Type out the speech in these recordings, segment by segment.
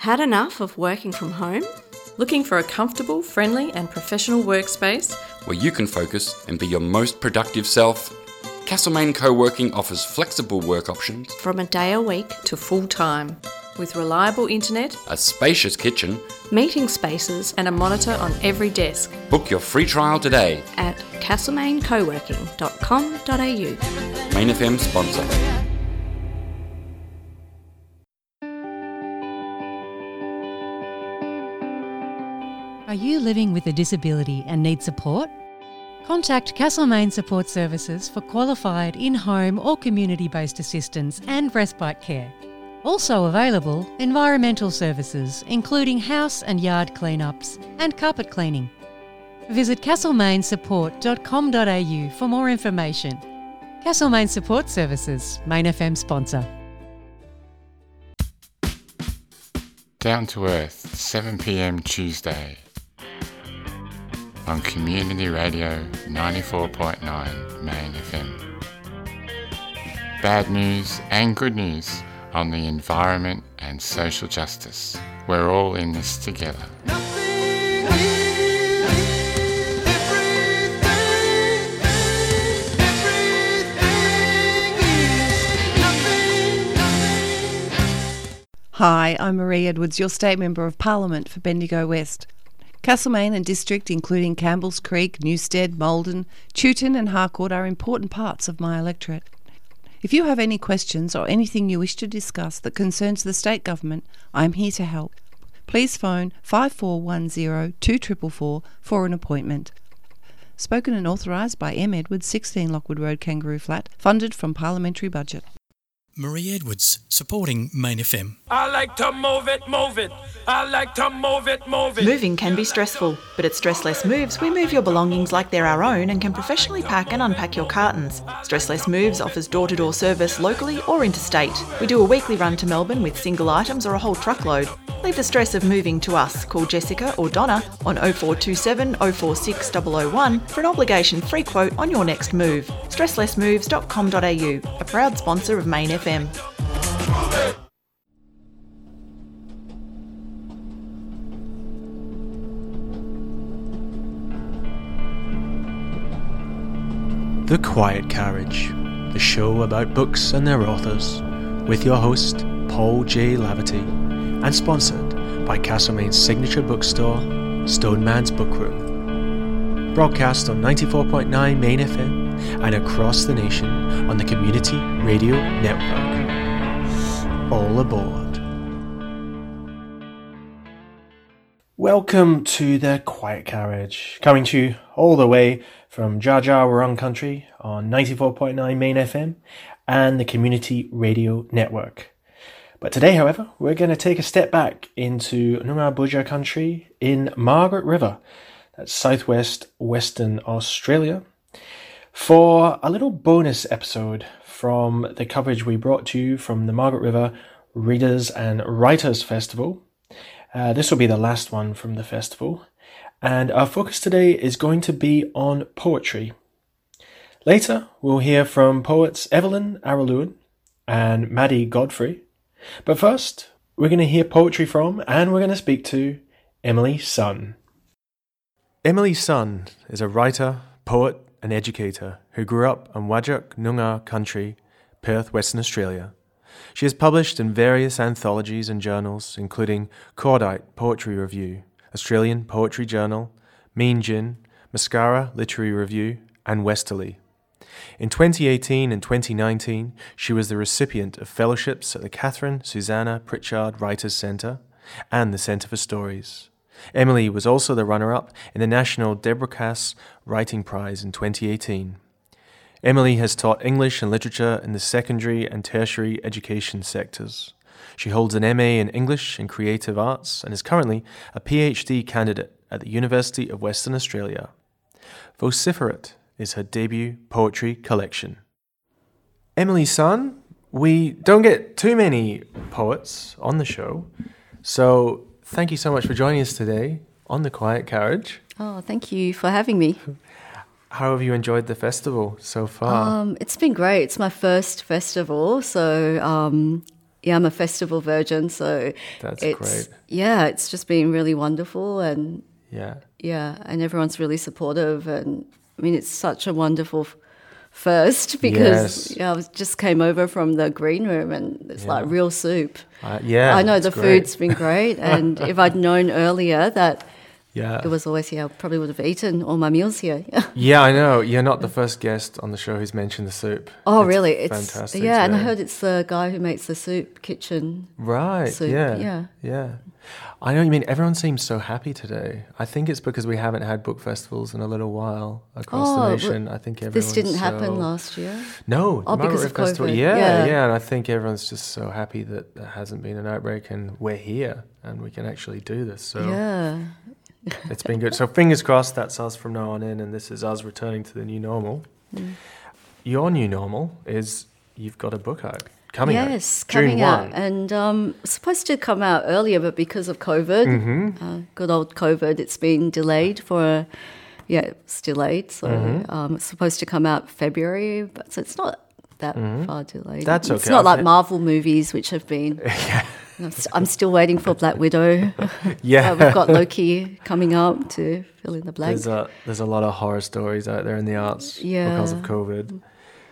Had enough of working from home? Looking for a comfortable, friendly, and professional workspace? where you can focus and be your most productive self. Castlemaine Co-working offers flexible work options, From a day a week, To full time. With reliable internet a spacious kitchen. meeting spaces, and a monitor on every desk. Book your free trial today. at castlemainecoworking.com.au. Main FM sponsor. Are you living with a disability and need support? Contact Castlemaine Support Services for qualified in home or community based assistance and respite care. Also available, environmental services, including house and yard cleanups and carpet cleaning. Visit castlemainesupport.com.au for more information. Castlemaine Support Services, Main FM sponsor. Down to Earth, 7 pm Tuesday on Community Radio 94.9 Main FM. Bad news and good news on the environment and social justice. We're all in this together. Hi, I'm Marie Edwards, your State Member of Parliament for Bendigo West. Castlemaine and district, including Campbell's Creek, Newstead, Maldon, Chewton, and Harcourt, are important parts of my electorate. If you have any questions or anything you wish to discuss that concerns the state government, I am here to help. Please phone 5410 2444 for an appointment. Spoken and authorised by M. Edwards, 16 Lockwood Road, Kangaroo Flat, funded from parliamentary budget. Marie Edwards, supporting Main FM. I like to move it, move it. I like to move it, move it. Moving can be stressful, but at Stressless Moves, we move your belongings like they're our own and can professionally pack and unpack your cartons. Stressless Moves offers door to door service locally or interstate. We do a weekly run to Melbourne with single items or a whole truckload. Leave the stress of moving to us. Call Jessica or Donna on 0427 046 001 for an obligation free quote on your next move. Stresslessmoves.com.au, a proud sponsor of Main FM. The Quiet Carriage, the show about books and their authors, with your host, Paul J. Laverty, and sponsored by Castlemaine's signature bookstore, Stoneman's Book Room. Broadcast on 94.9 Main FM and across the nation on the Community Radio Network. All aboard. Welcome to the Quiet Carriage, coming to you all the way from Dja Dja Wurrung Country on 94.9 Main FM and the Community Radio Network. But today, however, we're going to take a step back into Boodja country in Margaret River, that's southwest Western Australia, for a little bonus episode from the coverage we brought to you from the Margaret River Readers and Writers Festival. Uh, this will be the last one from the festival, and our focus today is going to be on poetry. Later, we'll hear from poets Evelyn Araluen and Maddie Godfrey. But first, we're going to hear poetry from and we're going to speak to Emily Sun. Emily Sun is a writer, poet, and educator who grew up in Whadjuk Noongar country, Perth, Western Australia. She has published in various anthologies and journals, including Cordite Poetry Review, Australian Poetry Journal, Meanjin, Mascara Literary Review, and Westerly. In 2018 and 2019, she was the recipient of fellowships at the Katharine Susannah Prichard Writers Centre and the Centre for Stories. Emily was also the runner up in the National Deborah Cass Writing Prize in 2018. Emily has taught English and literature in the secondary and tertiary education sectors. She holds an MA in English and Creative Arts and is currently a PhD candidate at the University of Western Australia. Vociferate is her debut poetry collection. Emily Sun, we don't get too many poets on the show, so thank you so much for joining us today on the Quiet Carriage. Oh, thank you for having me. How have you enjoyed the festival so far? Um, it's been great. It's my first festival, so um, yeah, I'm a festival virgin, so That's great. Yeah, it's just been really wonderful, and Yeah. yeah, and everyone's really supportive, and I mean, it's such a wonderful first because Yes. yeah, I was just came over from the green room, and it's Yeah. like real soup. Uh, yeah, I know the great. food's been great, and if I'd known earlier that. Yeah. It was always here. I probably would have eaten all my meals here. Yeah, I know. You're not the first guest on the show who's mentioned the soup. Oh, It's really? It's fantastic. Yeah, and I heard it's the guy who makes the soup kitchen. Right. soup. Yeah. Yeah. Yeah. I know what you mean. Everyone seems so happy today. I think it's because we haven't had book festivals in a little while across Oh, the nation. I think everyone's This didn't so... happen last year. No, Oh, because of Festival. COVID. Yeah, Yeah. yeah, and I think everyone's just so happy that there hasn't been an outbreak and we're here and we can actually do this. So Yeah. it's been good. So fingers crossed that's us from now on in, and this is us returning to the new normal. Mm. Your new normal is you've got a book out coming out. yes, June coming out, 1. and um, supposed to come out earlier, but because of COVID, Mhm. uh, good old COVID, it's been delayed for. Yeah, it's delayed, so Mhm. um, it's supposed to come out February, but so it's not that Mhm. far delayed. That's okay. It's not like Marvel movies, which have been. I'm, st- I'm still waiting for Black Widow. Yeah. Uh, we've got Loki coming up to fill in the blank. There's a there's a lot of horror stories out there in the arts because of Yeah. COVID.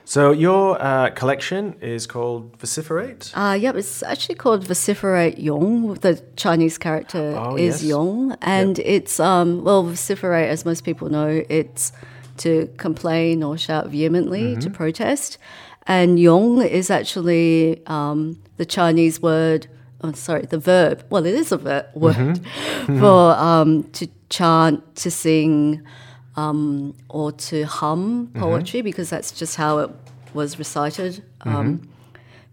So your uh, collection is called Vociferate. Uh, yep, it's actually called Vociferate Yong. The Chinese character Oh, is yes. Yong. And it's, um, well, vociferate, as most people know, it's to complain or shout vehemently, to Mhm. protest. And Yong is actually um, the Chinese word, oh, sorry, the verb. Well, it is a ver- word Mhm. for um, to chant, to sing, um, or to hum poetry, because that's just how it was recited. Um, Mhm.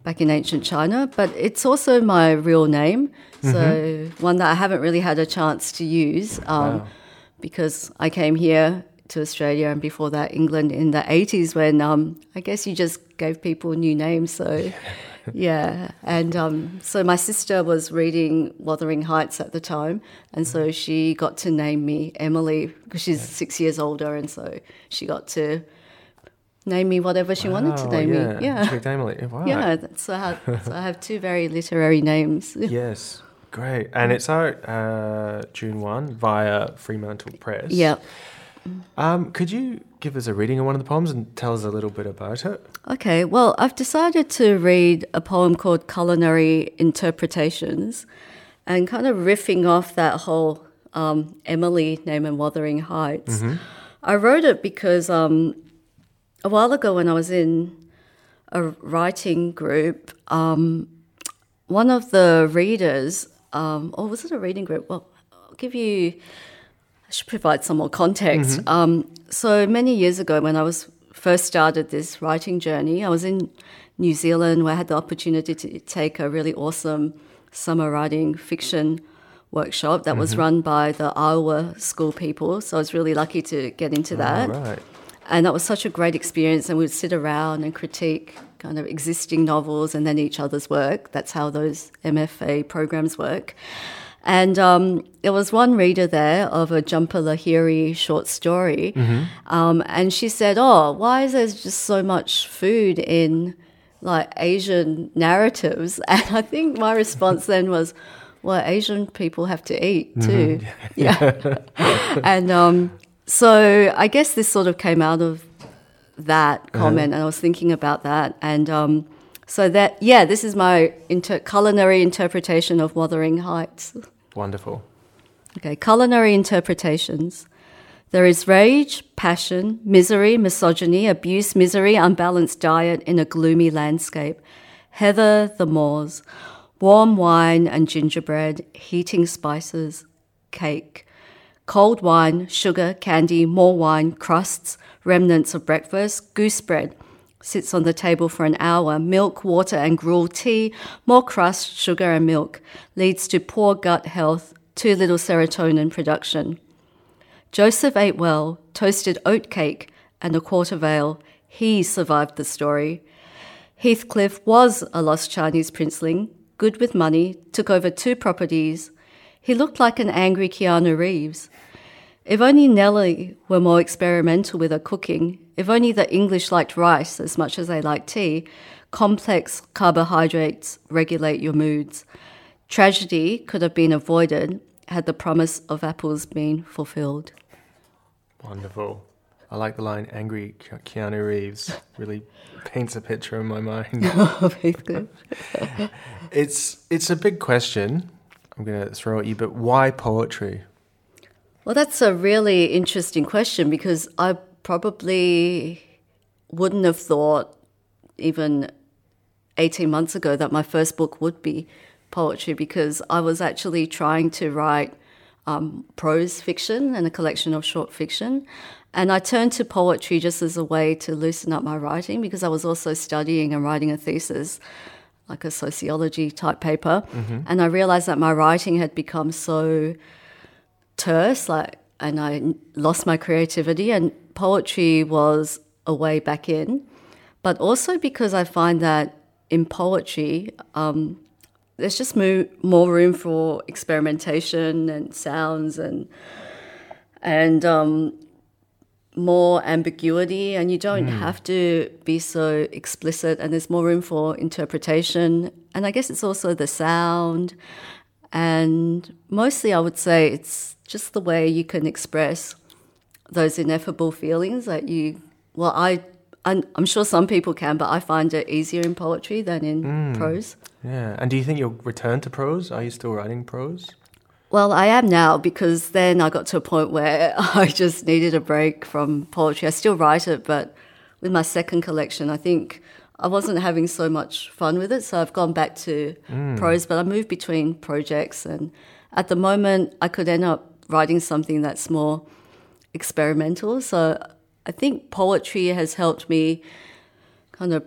back in ancient China, but it's also my real name. So Mhm. one that I haven't really had a chance to use um, Wow. because I came here to Australia and before that England in the 80s when um, I guess you just gave people new names. So yeah, and um, so my sister was reading Wuthering Heights at the time, and so she got to name me Emily because she's six years older, and so she got to name me whatever she wanted to name yeah. me. Yeah, She Emily. Wow. Yeah, so I, have, so I have two very literary names. yes, great. And it's out uh, June 1 via Fremantle Press. Yep. Um, could you give us a reading of one of the poems and tell us a little bit about it? Okay, well, I've decided to read a poem called Culinary Interpretations and kind of riffing off that whole um, Emily name in Wuthering Heights. Mhm. I wrote it because um, a while ago when I was in a writing group, um, one of the readers, um, or was it a reading group? Well, I'll give you, should provide some more context. Mhm. Um, so many years ago, when I was first started this writing journey, I was in New Zealand where I had the opportunity to take a really awesome summer writing fiction workshop that was Mhm. run by the Iowa school people. So I was really lucky to get into that. Oh, right. And that was such a great experience. And we'd sit around and critique kind of existing novels and then each other's work. That's how those MFA programs work. And um, there was one reader there of a Jhumpa Lahiri short story. Mhm. Um, and she said, Oh, why is there just so much food in like Asian narratives? And I think my response then was, Well, Asian people have to eat too. Mhm. Yeah. and um, so I guess this sort of came out of that Uh-huh. comment, and I was thinking about that. And um, so that, yeah, this is my inter- culinary interpretation of Wuthering Heights. Wonderful. Okay, culinary interpretations. There is rage, passion, misery, misogyny, abuse, misery, unbalanced diet in a gloomy landscape. Heather the moors, warm wine and gingerbread, heating spices, cake. Cold wine, sugar, candy, more wine, crusts, remnants of breakfast, goose bread. Sits on the table for an hour, milk, water, and gruel, tea, more crust, sugar, and milk. Leads to poor gut health, too little serotonin production. Joseph ate well, toasted oat cake, and a quart of ale. He survived the story. Heathcliff was a lost Chinese princeling, good with money, took over two properties. He looked like an angry Keanu Reeves. If only Nellie were more experimental with her cooking, if only the English liked rice as much as they like tea, Complex carbohydrates regulate your moods. Tragedy could have been avoided had the promise of apples been fulfilled. Wonderful. I like the line "Angry Keanu Reeves." Really paints a picture in my mind. It's it's a big question. I'm going to throw at you, but why poetry? Well, that's a really interesting question because I probably wouldn't have thought even 18 months ago that my first book would be poetry because I was actually trying to write um, prose fiction and a collection of short fiction. And I turned to poetry just as a way to loosen up my writing because I was also studying and writing a thesis, like a sociology type paper. Mhm. And I realized that my writing had become so terse, like, and I lost my creativity. And poetry was a way back in, but also because I find that in poetry, um, there's just mo- more room for experimentation and sounds and and um, more ambiguity, and you don't Mm. have to be so explicit. And there's more room for interpretation. And I guess it's also the sound, and mostly I would say it's just the way you can express those ineffable feelings that you. Well, I. I'm I'm sure some people can, but I find it easier in poetry than in Mm. prose. Yeah. And do you think you'll return to prose? Are you still writing prose? Well, I am now because then I got to a point where I just needed a break from poetry. I still write it, but with my second collection, I think I wasn't having so much fun with it. So I've gone back to Mm. prose, but I moved between projects. And at the moment, I could end up writing something that's more experimental. So I think poetry has helped me kind of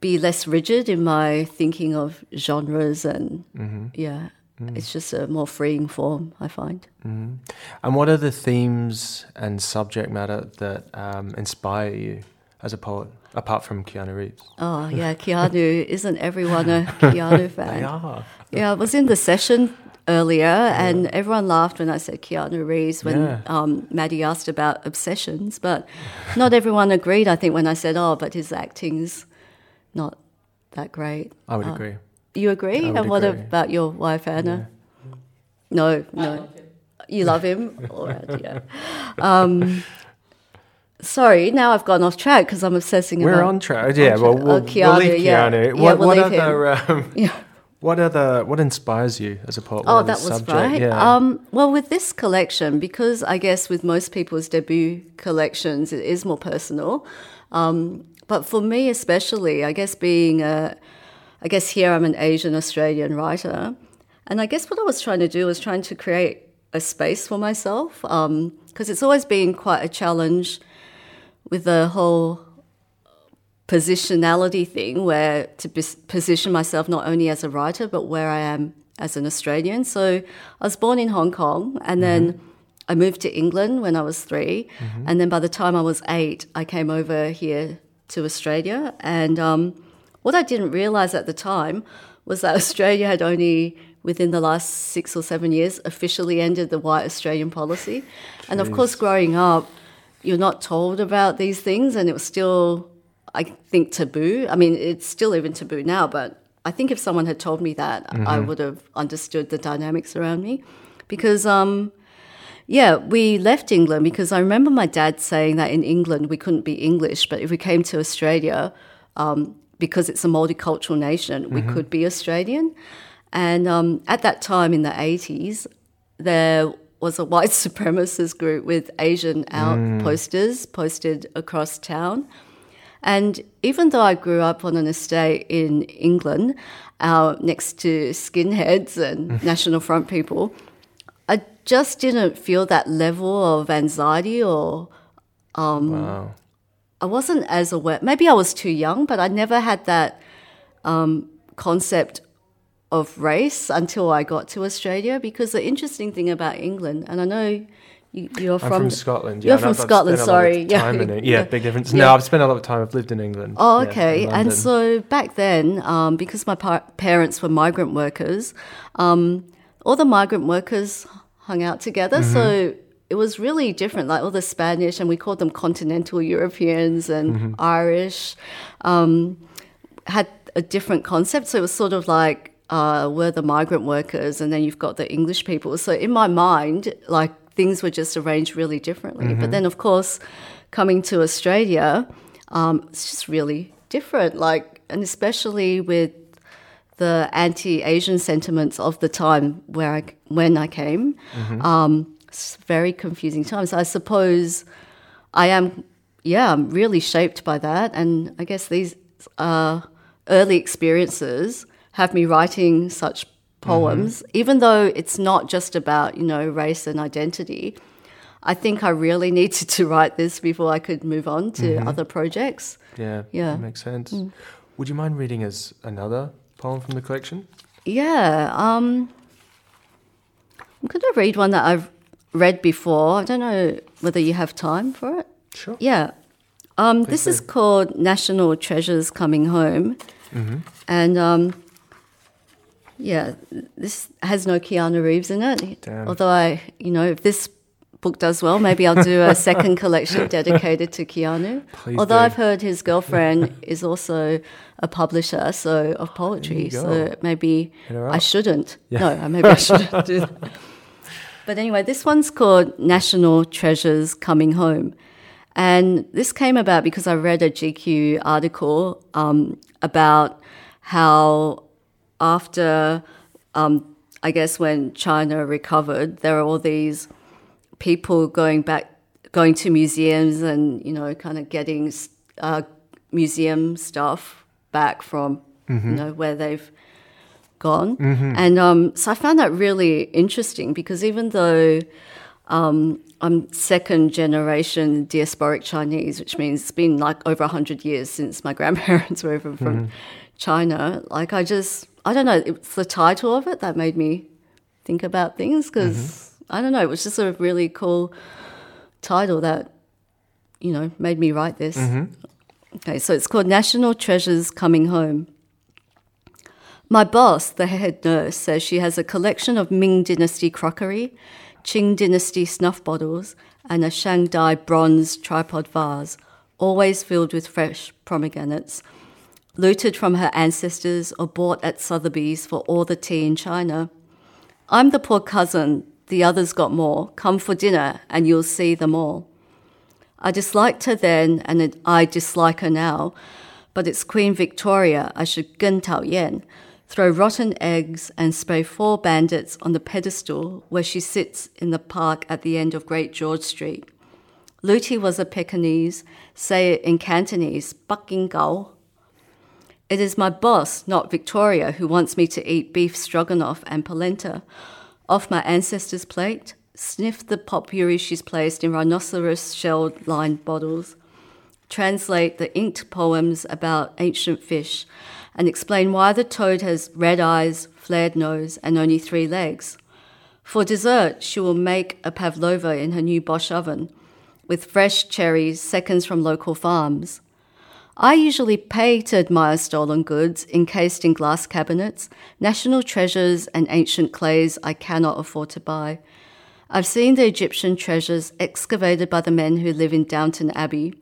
be less rigid in my thinking of genres and Mhm. yeah. Mm. It's just a more freeing form, I find. hmm And what are the themes and subject matter that um, inspire you as a poet, apart from Keanu Reeves? Oh yeah, Keanu isn't everyone a Keanu fan? They are. Yeah, I was in the session earlier, and everyone laughed when I said Keanu Reeves when Yeah. um, Maddie asked about obsessions, but not everyone agreed. I think when I said, "Oh, but his acting's not that great." I would Uh, agree. You agree? And what agree. about your wife Anna? No, no. You love him? All right, yeah. Um, sorry, now I've gone off track because I'm obsessing about. We're on track. Yeah, well, Oh, we'll, Keanu, we'll leave yeah. Keanu. Yeah, what we'll what leave him. other um, Yeah. What other what inspires you as a poet? Oh, that was subject? right. Yeah. Um, well, with this collection, because I guess with most people's debut collections, it is more personal. Um, but for me, especially, I guess being a, I guess here I'm an Asian Australian writer, and I guess what I was trying to do was trying to create a space for myself because it's always been quite a challenge with the whole positionality thing where to position myself not only as a writer but where I am as an Australian. So I was born in Hong Kong and then I moved to England when I was 3 Mhm. and then by the time I was eight I came over here to Australia and um, what I didn't realize at the time was that Australia had only within the last six or seven years officially ended the white Australian policy. And of course growing up you're not told about these things and it was still I think taboo. I mean, it's still even taboo now, but I think if someone had told me that, I Mhm. would have understood the dynamics around me. Because, um, yeah, we left England because I remember my dad saying that in England we couldn't be English, but if we came to Australia, um, because it's a multicultural nation, we Mhm. could be Australian. And um, at that time in the 80s, there was a white supremacist group with Asian out Mm. posters posted across town. And even though I grew up on an estate in England, uh, next to skinheads and National Front people, I just didn't feel that level of anxiety or. Um, Wow. I wasn't as aware. Maybe I was too young, but I never had that um, concept of race until I got to Australia. Because the interesting thing about England, and I know you, you're I'm from, from Scotland. You're from I've- Scotland. spent a lot of Sorry, yeah, it. yeah, big difference. Yeah. No, I've spent a lot of time. I've lived in England. Oh, yeah, okay. in and so back then, um, because my par- parents were migrant workers, um, all the migrant workers hung out together. Mm-hmm. So it was really different. Like all the Spanish, and we called them continental Europeans and Mm-hmm. Irish. Um, had a different concept. So it was sort of like uh, we're the migrant workers, and then you've got the English people. So in my mind, like things were just arranged really differently. Mhm. But then, of course, coming to Australia, um, it's just really different. Like, and especially with the anti-Asian sentiments of the time where I when I came, Mhm. um, it's very confusing times. I suppose I am, yeah, I'm really shaped by that, and I guess these uh, early experiences have me writing such poems, even though it's not just about you know race and identity. I think I really needed to write this before I could move on to Mhm. other projects. Yeah, Yeah. that makes sense. Mm. Would you mind reading us another poem from the collection? Yeah. Um, I'm going to read one that I've read before. I don't know whether you have time for it. Sure. Yeah. Um, this is called National Treasures Coming Home. Mhm. And um, yeah, this has no Keanu Reeves in it. Damn. Although I, you know, if this book does well, maybe I'll do a second collection dedicated to Keanu. Please Although do. I've heard his girlfriend is also a publisher, so of poetry. So maybe I shouldn't. Yeah. No, maybe I shouldn't do that. But anyway, this one's called National Treasures Coming Home. And this came about because I read a GQ article um, about how after, um, I guess, when China recovered, there are all these people going back, going to museums and, you know, kind of getting uh, museum stuff back from, Mhm. you know, where they've gone. Mhm. And um, so I found that really interesting because even though um, I'm second generation diasporic Chinese, which means it's been like over 100 years since my grandparents were over from Mhm. China, like I just, I don't know, it's the title of it that made me think about things because I don't know, it was just a really cool title that, you know, made me write this. Mhm. Okay, so it's called National Treasures Coming Home. My boss, the head nurse, says she has a collection of Ming Dynasty crockery, Qing Dynasty snuff bottles, and a Shanghai bronze tripod vase, always filled with fresh pomegranates, looted from her ancestors or bought at Sotheby's for all the tea in China. I'm the poor cousin, the others got more. Come for dinner and you'll see them all. I disliked her then and I dislike her now, but it's Queen Victoria I should gun Tao Yen, throw rotten eggs and spray four bandits on the pedestal where she sits in the park at the end of Great George Street. Looty was a Pekingese, say it in Cantonese, Bucking Gao, it is my boss, not Victoria, who wants me to eat beef stroganoff and polenta off my ancestors' plate, sniff the potpourri she's placed in rhinoceros shell lined bottles, translate the inked poems about ancient fish, and explain why the toad has red eyes, flared nose, and only three legs. For dessert, she will make a pavlova in her new Bosch oven with fresh cherries, seconds from local farms. I usually pay to admire stolen goods encased in glass cabinets, national treasures, and ancient clays I cannot afford to buy. I've seen the Egyptian treasures excavated by the men who live in Downton Abbey.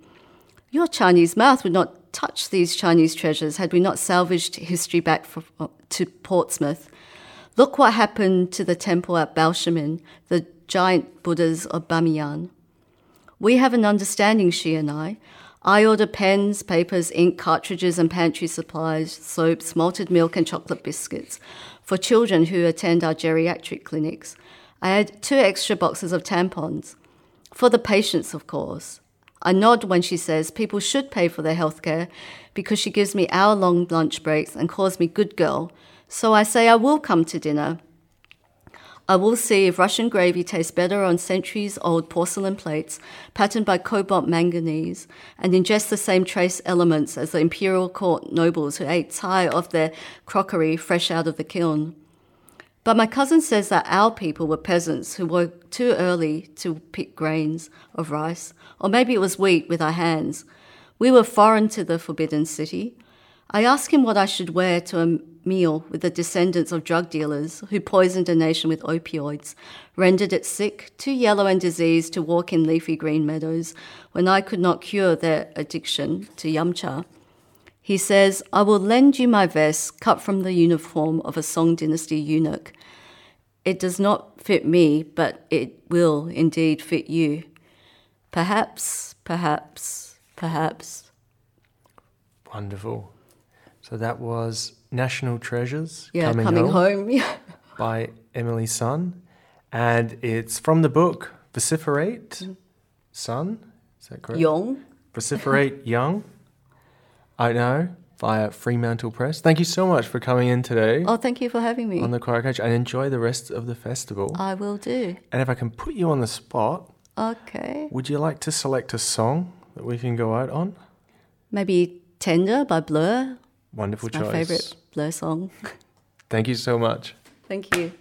Your Chinese mouth would not touch these Chinese treasures had we not salvaged history back for, uh, to Portsmouth. Look what happened to the temple at Baalshamin, the giant Buddhas of Bamiyan. We have an understanding, she and I. I order pens, papers, ink, cartridges, and pantry supplies, soaps, malted milk, and chocolate biscuits for children who attend our geriatric clinics. I add two extra boxes of tampons. For the patients, of course. I nod when she says people should pay for their healthcare because she gives me hour long lunch breaks and calls me good girl. So I say I will come to dinner. I will see if Russian gravy tastes better on centuries old porcelain plates patterned by cobalt manganese and ingest the same trace elements as the imperial court nobles who ate Thai off their crockery fresh out of the kiln. But my cousin says that our people were peasants who woke too early to pick grains of rice, or maybe it was wheat with our hands. We were foreign to the forbidden city. I asked him what I should wear to a meal with the descendants of drug dealers who poisoned a nation with opioids, rendered it sick, too yellow and diseased to walk in leafy green meadows when I could not cure their addiction to yamcha. He says, I will lend you my vest cut from the uniform of a Song Dynasty eunuch. It does not fit me, but it will indeed fit you. Perhaps, perhaps, perhaps. Wonderful. So that was National Treasures Yeah, coming, home. Yeah. by Emily Sun. And it's from the book Vociferate mm. Sun. Is that correct? Young. Vociferate Young. I know, via Fremantle Press. Thank you so much for coming in today. Oh, thank you for having me. On the Quiet Coach and enjoy the rest of the festival. I will do. And if I can put you on the spot, Okay. would you like to select a song that we can go out on? Maybe Tender by Blur. Wonderful It's my choice. favourite Blur song. Thank you so much. Thank you.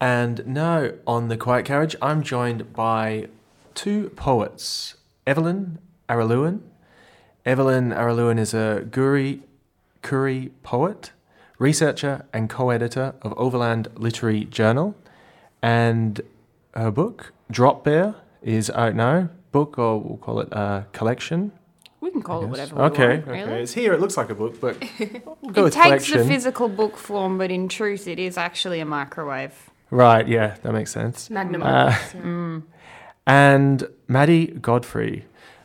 And now on the Quiet Carriage, I'm joined by two poets, Evelyn Araluen. Evelyn Araluen is a Guri Kuri poet, researcher, and co editor of Overland Literary Journal. And her book, Drop Bear, is out now. Book, or we'll call it a collection. We can call it whatever we Okay, want, okay. really. It's here, it looks like a book, but we'll go it with takes collection. the physical book form, but in truth, it is actually a microwave. Right, yeah, that makes sense. Magnum Uh, opus, yeah. Mm. And Maddie Godfrey.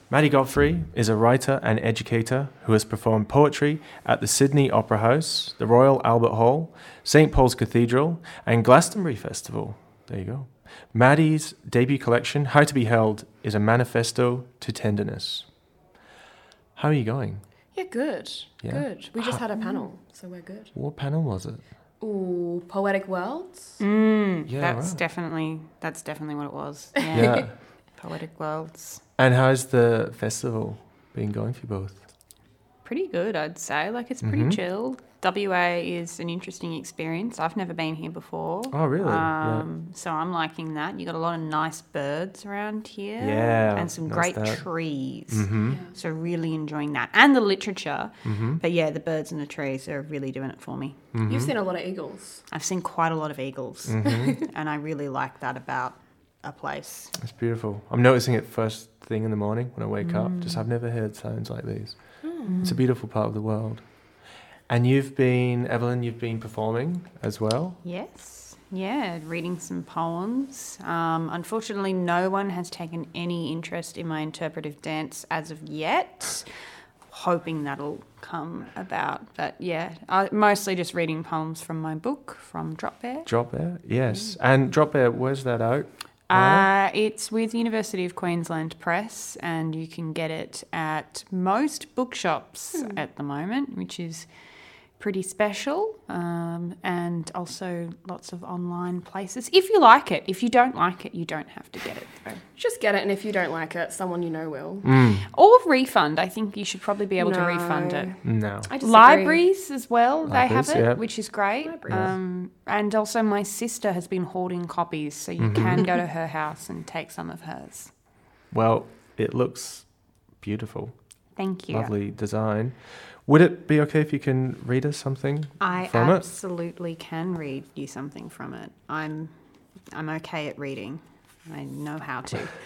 Maddie Godfrey is a writer and educator who has performed poetry at the Sydney Opera House, the Royal Albert Hall, St. Paul's Cathedral, and Glastonbury Festival. There you go. Maddie's debut collection, How to Be Held, is a manifesto to tenderness. How are you going? Yeah, good. Yeah. Good. We just had a panel, so we're good. What panel was it? Ooh, poetic worlds. Mm, Yeah, that's right. definitely that's definitely what it was. Yeah. Poetic worlds. And how's the festival been going for you both? Pretty good, I'd say. Like it's pretty Mhm. chill. WA is an interesting experience. I've never been here before. Oh, really? Yeah. Um, So I'm liking that. You got a lot of nice birds around here. Yeah, And some nice great that. trees. Mhm. So really enjoying that. And the literature. Mhm. But yeah, the birds and the trees are really doing it for me. Mhm. You've seen a lot of eagles. I've seen quite a lot of eagles. Mhm. and I really like that about a place. It's beautiful. I'm noticing it first thing in the morning when I wake up. Just Mm. I've never heard sounds like these. Mm. It's a beautiful part of the world. And you've been, Evelyn, you've been performing as well. Yes. Yeah, reading some poems. Um, unfortunately, no one has taken any interest in my interpretive dance as of yet. Hoping that'll come about. But yeah, I, mostly just reading poems from my book, from Drop Bear. Drop Bear, yes. And Drop Bear, where's that out? Uh, it's with University of Queensland Press, and you can get it at most bookshops at the moment, which is pretty special. Um, and also lots of online places. If you like it, if you don't like it, you don't have to get it. Though. Just get it, and if you don't like it, someone you know will. Mm. Or refund. I think you should probably be able to refund it. No. I. Libraries as well, they have it, yeah. which is great. Libraries. Um, and also, my sister has been hoarding copies, so you Mhm. can go to her house and take some of hers. Well, it looks beautiful. Thank you. Lovely design. Would it be okay if you can read us something I from it? I absolutely can read you something from it. I'm I'm okay at reading. I know how to.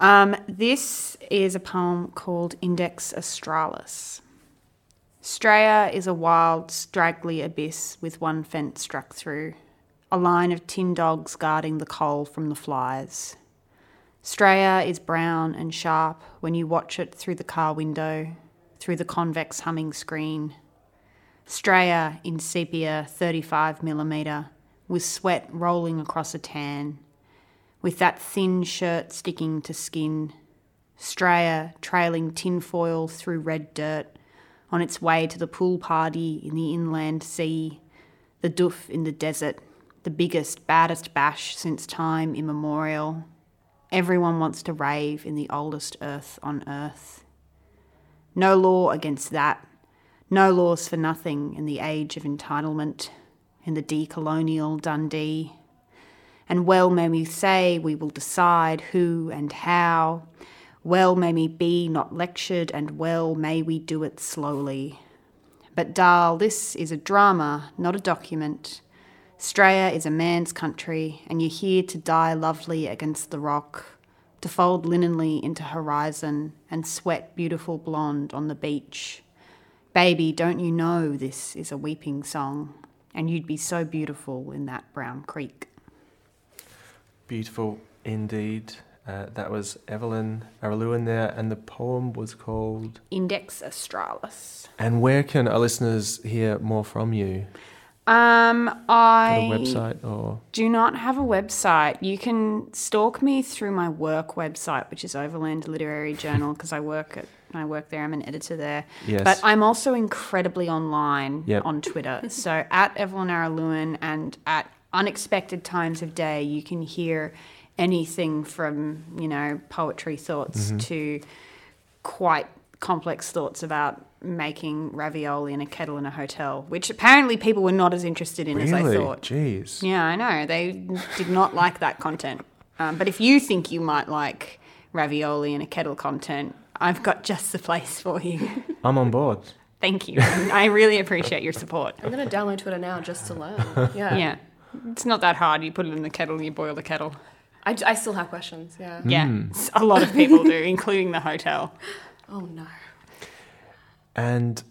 Um, this is a poem called Index Australis. Straya is a wild, straggly abyss with one fence struck through, a line of tin dogs guarding the coal from the flies. Straya is brown and sharp when you watch it through the car window, through the convex humming screen. Straya in sepia 35mm, with sweat rolling across a tan, with that thin shirt sticking to skin. Straya trailing tinfoil through red dirt on its way to the pool party in the inland sea, the doof in the desert, the biggest, baddest bash since time immemorial. Everyone wants to rave in the oldest earth on earth. No law against that. No laws for nothing in the age of entitlement, in the decolonial Dundee. And well may we say we will decide who and how. Well may we be not lectured, and well may we do it slowly. But, Darl, this is a drama, not a document. Straya is a man's country, and you're here to die lovely against the rock, to fold linenly into horizon and sweat beautiful blonde on the beach. Baby, don't you know this is a weeping song, and you'd be so beautiful in that brown creek. Beautiful indeed. Uh, that was Evelyn Araluen there, and the poem was called. Index Australis. And where can our listeners hear more from you? Um, Got I a website or do not have a website. You can stalk me through my work website, which is Overland Literary Journal, because I work at I work there. I'm an editor there. Yes. But I'm also incredibly online Yep. on Twitter. So at Evelyn Araluen and at unexpected times of day, you can hear anything from you know poetry thoughts Mhm. to quite complex thoughts about making ravioli in a kettle in a hotel, which apparently people were not as interested in as I Really? thought. Jeez. Yeah, I know. They did not like that content. Um, but if you think you might like ravioli in a kettle content, I've got just the place for you. I'm on board. Thank you. I really appreciate your support. I'm going to download Twitter now just to learn. Yeah. Yeah. It's not that hard. You put it in the kettle, and you boil the kettle. I, I still have questions. Yeah. Yeah. Mm. s- A lot of people do, including the hotel. Oh, no. And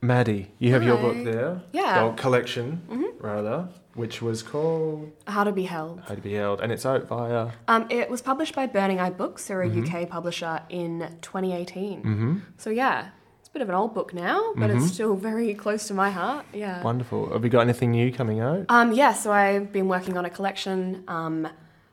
Maddie, you have your book there. Yeah. Or collection, Mhm. rather, which was called How to Be Held. How to Be Held, and it's out via. Um, it was published by Burning Eye Books. They're a Mhm. UK publisher in 2018. Mhm. So yeah, it's a bit of an old book now, but it's still very close to my heart. Yeah. Wonderful. Have you got anything new coming out? Um, yeah, so I've been working on a collection. Um,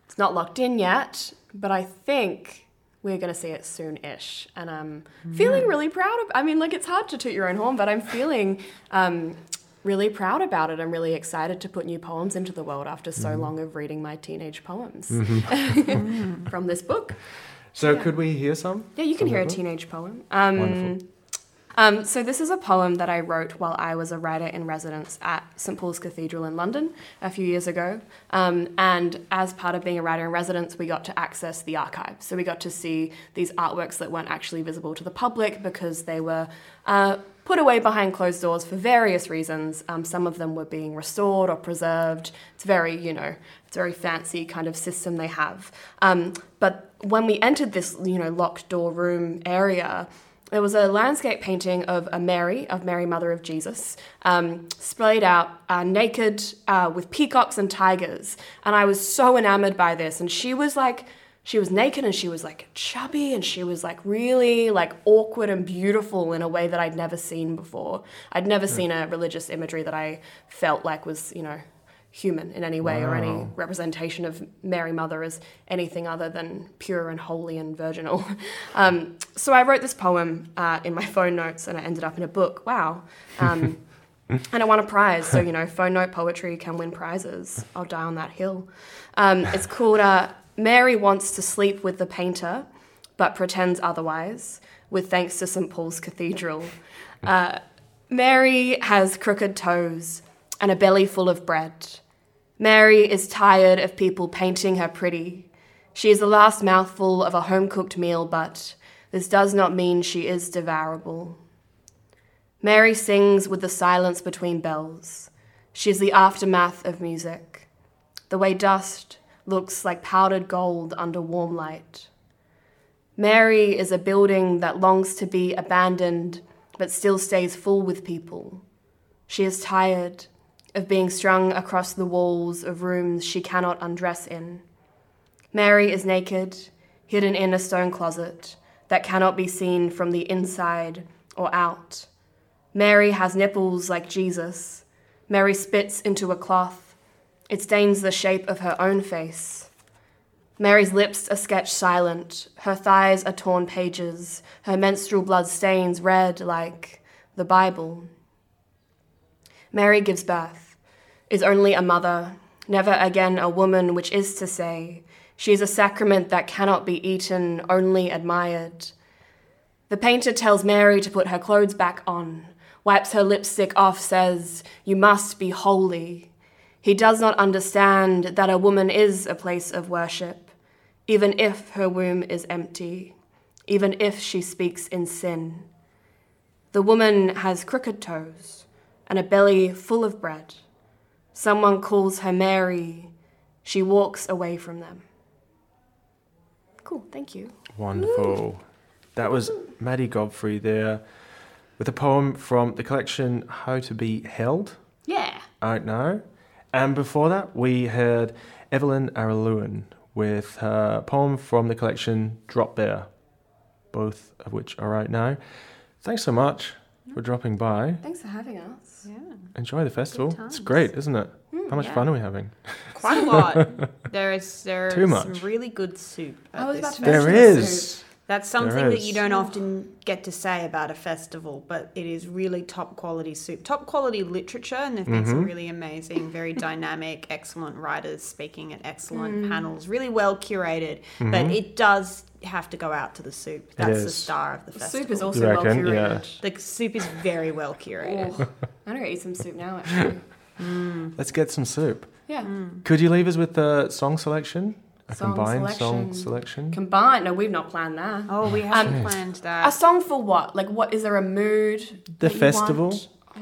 it's not locked in yet, but I think we're going to see it soon-ish, and I'm feeling really proud of. I mean, like it's hard to toot your own horn, but I'm feeling um, really proud about it. I'm really excited to put new poems into the world after so Mhm. long of reading my teenage poems Mhm. from this book. So, Yeah. could we hear some? Yeah, you can hear a teenage poem. Um, Wonderful. Um, so this is a poem that I wrote while I was a writer in residence at St Paul's Cathedral in London a few years ago. Um, and as part of being a writer in residence, we got to access the archive. So we got to see these artworks that weren't actually visible to the public because they were uh, put away behind closed doors for various reasons. Um, some of them were being restored or preserved. It's very, you know, it's a very fancy kind of system they have. Um, but when we entered this, you know, locked door room area, there was a landscape painting of a Mary, of Mary, Mother of Jesus, um, splayed out uh, naked uh, with peacocks and tigers. And I was so enamored by this. And she was like, she was naked and she was like chubby and she was like really like awkward and beautiful in a way that I'd never seen before. I'd never seen a religious imagery that I felt like was, you know, human in any way or any representation of Mary Mother as anything other than pure and holy and virginal. Um, so I wrote this poem uh, in my phone notes and it ended up in a book. Wow. Um, and I won a prize. So, you know, phone note poetry can win prizes. I'll die on that hill. Um, it's called uh, Mary Wants to Sleep with the Painter, but pretends otherwise, with thanks to St. Paul's Cathedral. Uh, Mary has crooked toes and a belly full of bread. Mary is tired of people painting her pretty. She is the last mouthful of a home cooked meal, but this does not mean she is devourable. Mary sings with the silence between bells. She is the aftermath of music. The way dust looks like powdered gold under warm light. Mary is a building that longs to be abandoned but still stays full with people. She is tired of being strung across the walls of rooms she cannot undress in. Mary is naked, hidden in a stone closet that cannot be seen from the inside or out. Mary has nipples like Jesus. Mary spits into a cloth. It stains the shape of her own face. Mary's lips are sketched silent. Her thighs are torn pages. Her menstrual blood stains red like the Bible. Mary gives birth, is only a mother, never again a woman, which is to say, she is a sacrament that cannot be eaten, only admired. The painter tells Mary to put her clothes back on, wipes her lipstick off, says, You must be holy. He does not understand that a woman is a place of worship, even if her womb is empty, even if she speaks in sin. The woman has crooked toes and a belly full of bread. Someone calls her Mary. She walks away from them. Cool, thank you. Wonderful. That was Maddie Godfrey there with a poem from the collection How to Be Held. Yeah. I don't know. And before that, we heard Evelyn Araluen with her poem from the collection Drop Bear, both of which are out now. Thanks so much for dropping by. Thanks for having us. Yeah. Enjoy the festival. It's great, isn't it? Mm, How much yeah. fun are we having? Quite a lot. there is there Too is much. some really good soup. I at was this about to festival. There is. That's something that you don't often get to say about a festival, but it is really top quality soup, top quality literature, and they've been some Mhm. really amazing, very dynamic, excellent writers speaking at excellent Mm. panels, really well curated. But Mhm. it does have to go out to the soup. That's the star of the festival. The soup is also well curated. Yeah. The soup is very well curated. Oh, I'm gonna eat some soup now. Actually. Let's get some soup. Yeah. Could you leave us with the song selection? A Song combined song selection. selection? Combined? No, we've not planned that. Oh, we haven't um, planned that. A song for what? Like, what is there a mood? The festival. you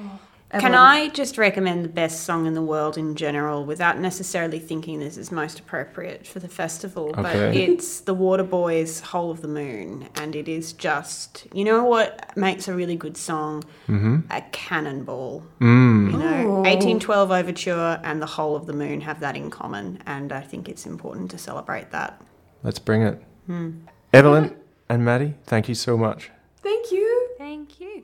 festival? Can I just recommend the best song in the world in general without necessarily thinking this is most appropriate for the festival? But it's the Waterboys' Whole of the Moon. And it is just, you know what makes a really good song? Mm-hmm. A cannonball. Mm. You know, Ooh. 1812 Overture and the Whole of the Moon have that in common. And I think it's important to celebrate that. Let's bring it. Hmm. Evelyn and Maddie, thank you so much. Thank you. Thank you.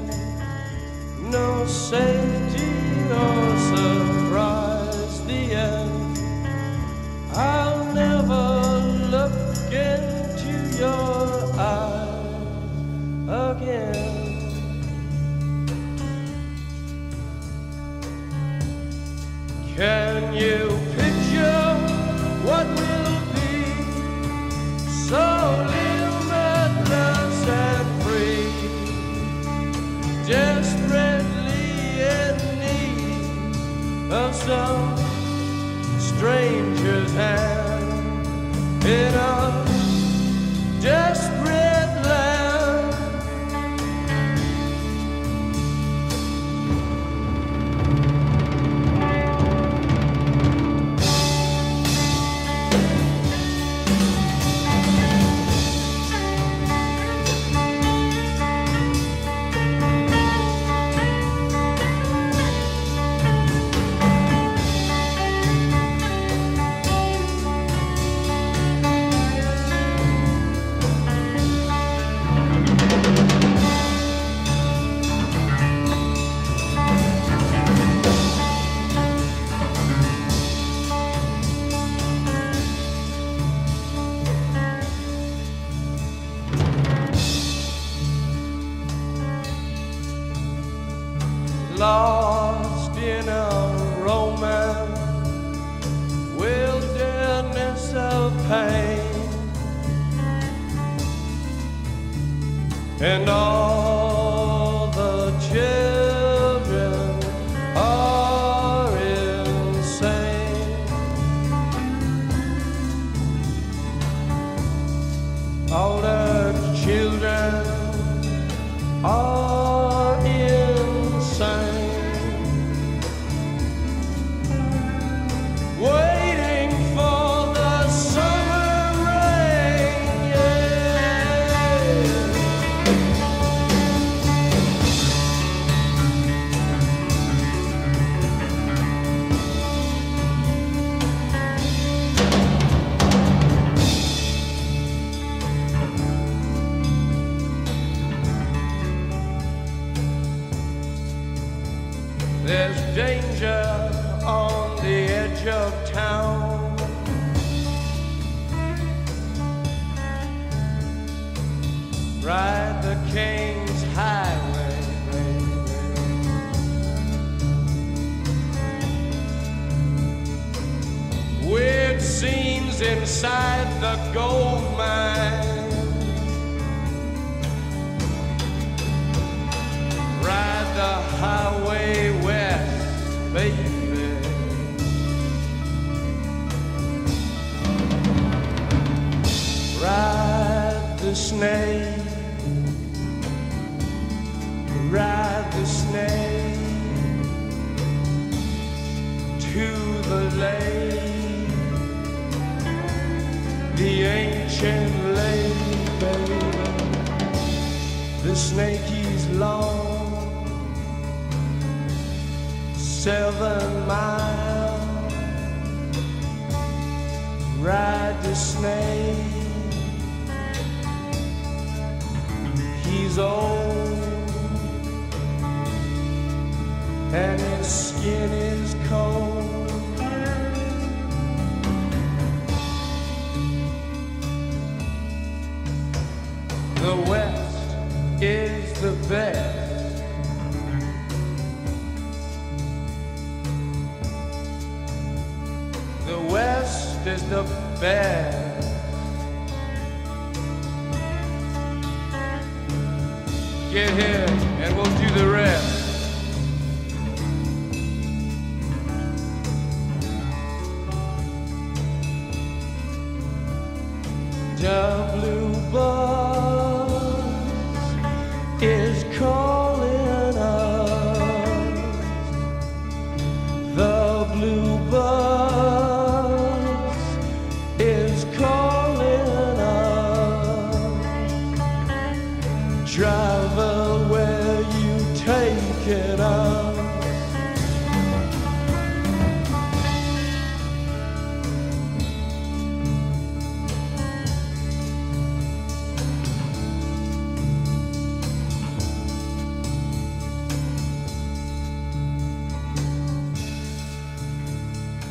no safety or and his skin is cold.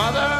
Mother,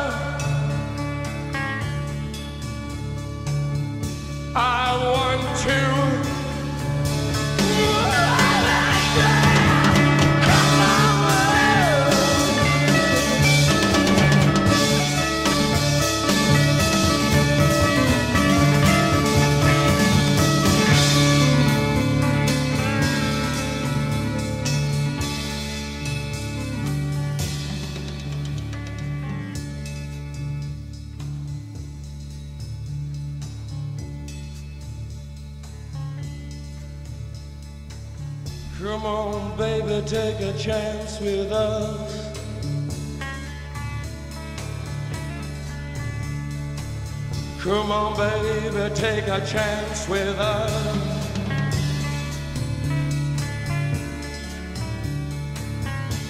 chance with us. Come on, baby, take a chance with us.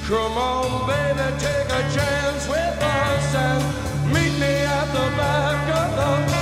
Come on, baby, take a chance with us and meet me at the back of the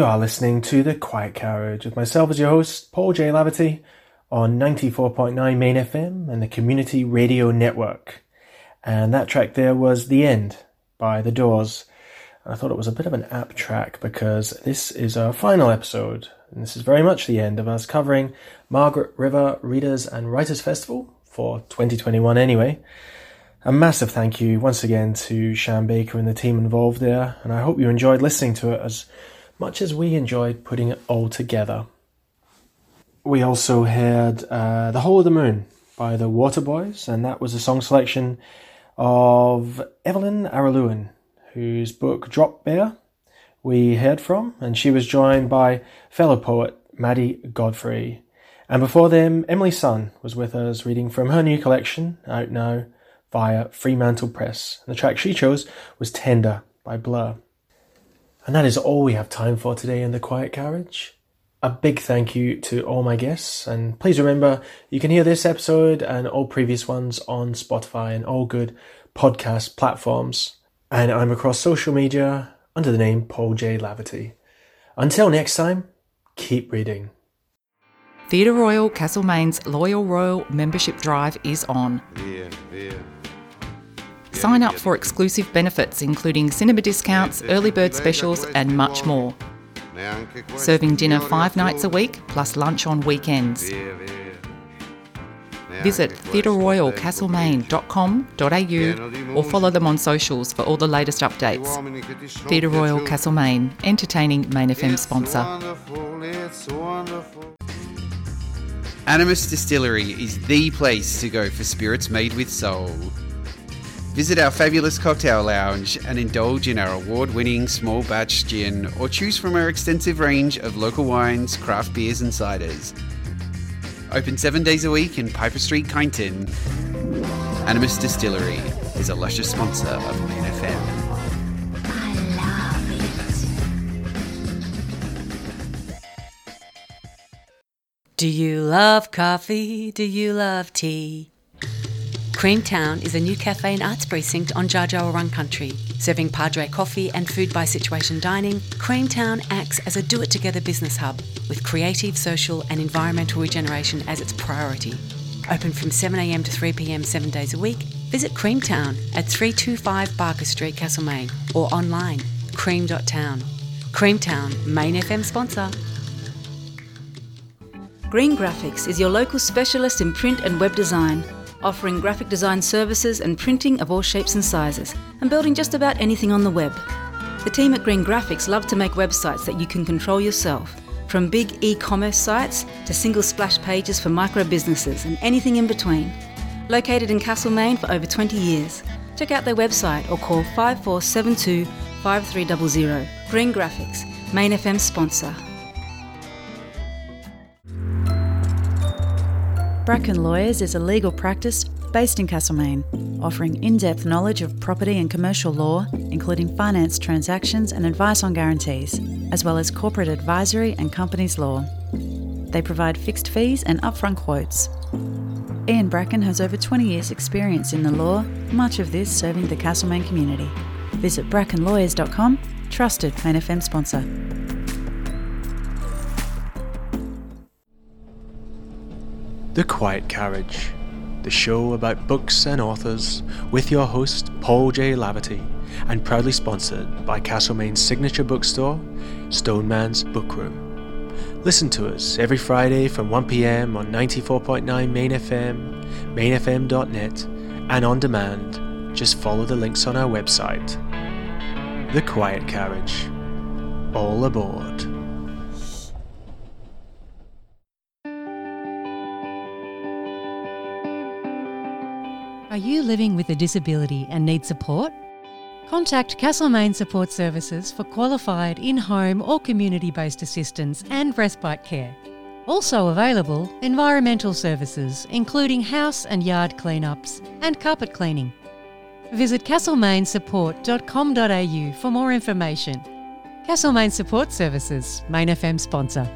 You are listening to The Quiet Carriage with myself as your host, Paul J. Laverty, on 94.9 Main FM and the Community Radio Network. And that track there was The End by The Doors. I thought it was a bit of an apt track because this is our final episode, and this is very much the end of us covering Margaret River Readers and Writers Festival for 2021 anyway. A massive thank you once again to Shan Baker and the team involved there, and I hope you enjoyed listening to it as much as we enjoyed putting it all together. We also heard uh, The Whole of the Moon by the Waterboys, and that was a song selection of Evelyn Araluen, whose book Drop Bear we heard from, and she was joined by fellow poet Maddie Godfrey. And before them, Emily Sun was with us reading from her new collection, out now via Fremantle Press. And the track she chose was Tender by Blur. And that is all we have time for today in the Quiet Carriage. A big thank you to all my guests, and please remember you can hear this episode and all previous ones on Spotify and all good podcast platforms. And I'm across social media under the name Paul J. Laverty. Until next time, keep reading. Theatre Royal Castlemaine's Loyal Royal membership drive is on. Sign up for exclusive benefits including cinema discounts, early bird specials, and much more. Serving dinner five nights a week plus lunch on weekends. Visit theatreroyalcastlemaine.com.au or follow them on socials for all the latest updates. Theatre Royal Castlemaine, entertaining Main FM sponsor. Animus Distillery is the place to go for spirits made with soul. Visit our fabulous cocktail lounge and indulge in our award winning small batch gin or choose from our extensive range of local wines, craft beers, and ciders. Open seven days a week in Piper Street, Kyneton. Animus Distillery is a luscious sponsor of Main FM. I love it. Do you love coffee? Do you love tea? Creamtown is a new cafe and arts precinct on Run Country. Serving Padre coffee and food by situation dining, Creamtown acts as a do it together business hub with creative, social, and environmental regeneration as its priority. Open from 7am to 3pm seven days a week, visit Creamtown at 325 Barker Street, Castlemaine, or online cream.town. Creamtown, main FM sponsor. Green Graphics is your local specialist in print and web design, offering graphic design services and printing of all shapes and sizes, and building just about anything on the web. The team at Green Graphics love to make websites that you can control yourself, from big e commerce sites to single splash pages for micro businesses and anything in between. Located in Castlemaine for over 20 years. Check out their website or call 5472 5300. Green Graphics, Main FM sponsor. Bracken Lawyers is a legal practice based in Castlemaine, offering in depth knowledge of property and commercial law, including finance transactions and advice on guarantees, as well as corporate advisory and companies law. They provide fixed fees and upfront quotes. Ian Bracken has over 20 years' experience in the law, much of this serving the Castlemaine community. Visit brackenlawyers.com, trusted Main sponsor. The Quiet Carriage, the show about books and authors, with your host Paul J. Laverty, and proudly sponsored by Castlemaine's signature bookstore, Stoneman's Bookroom. Listen to us every Friday from 1pm on 94.9 Main FM, mainfm.net, and on demand. Just follow the links on our website. The Quiet Carriage. All aboard. Are you living with a disability and need support? Contact Castlemaine Support Services for qualified in home or community based assistance and respite care. Also available, environmental services, including house and yard cleanups and carpet cleaning. Visit castlemainesupport.com.au for more information. Castlemaine Support Services, Main FM sponsor.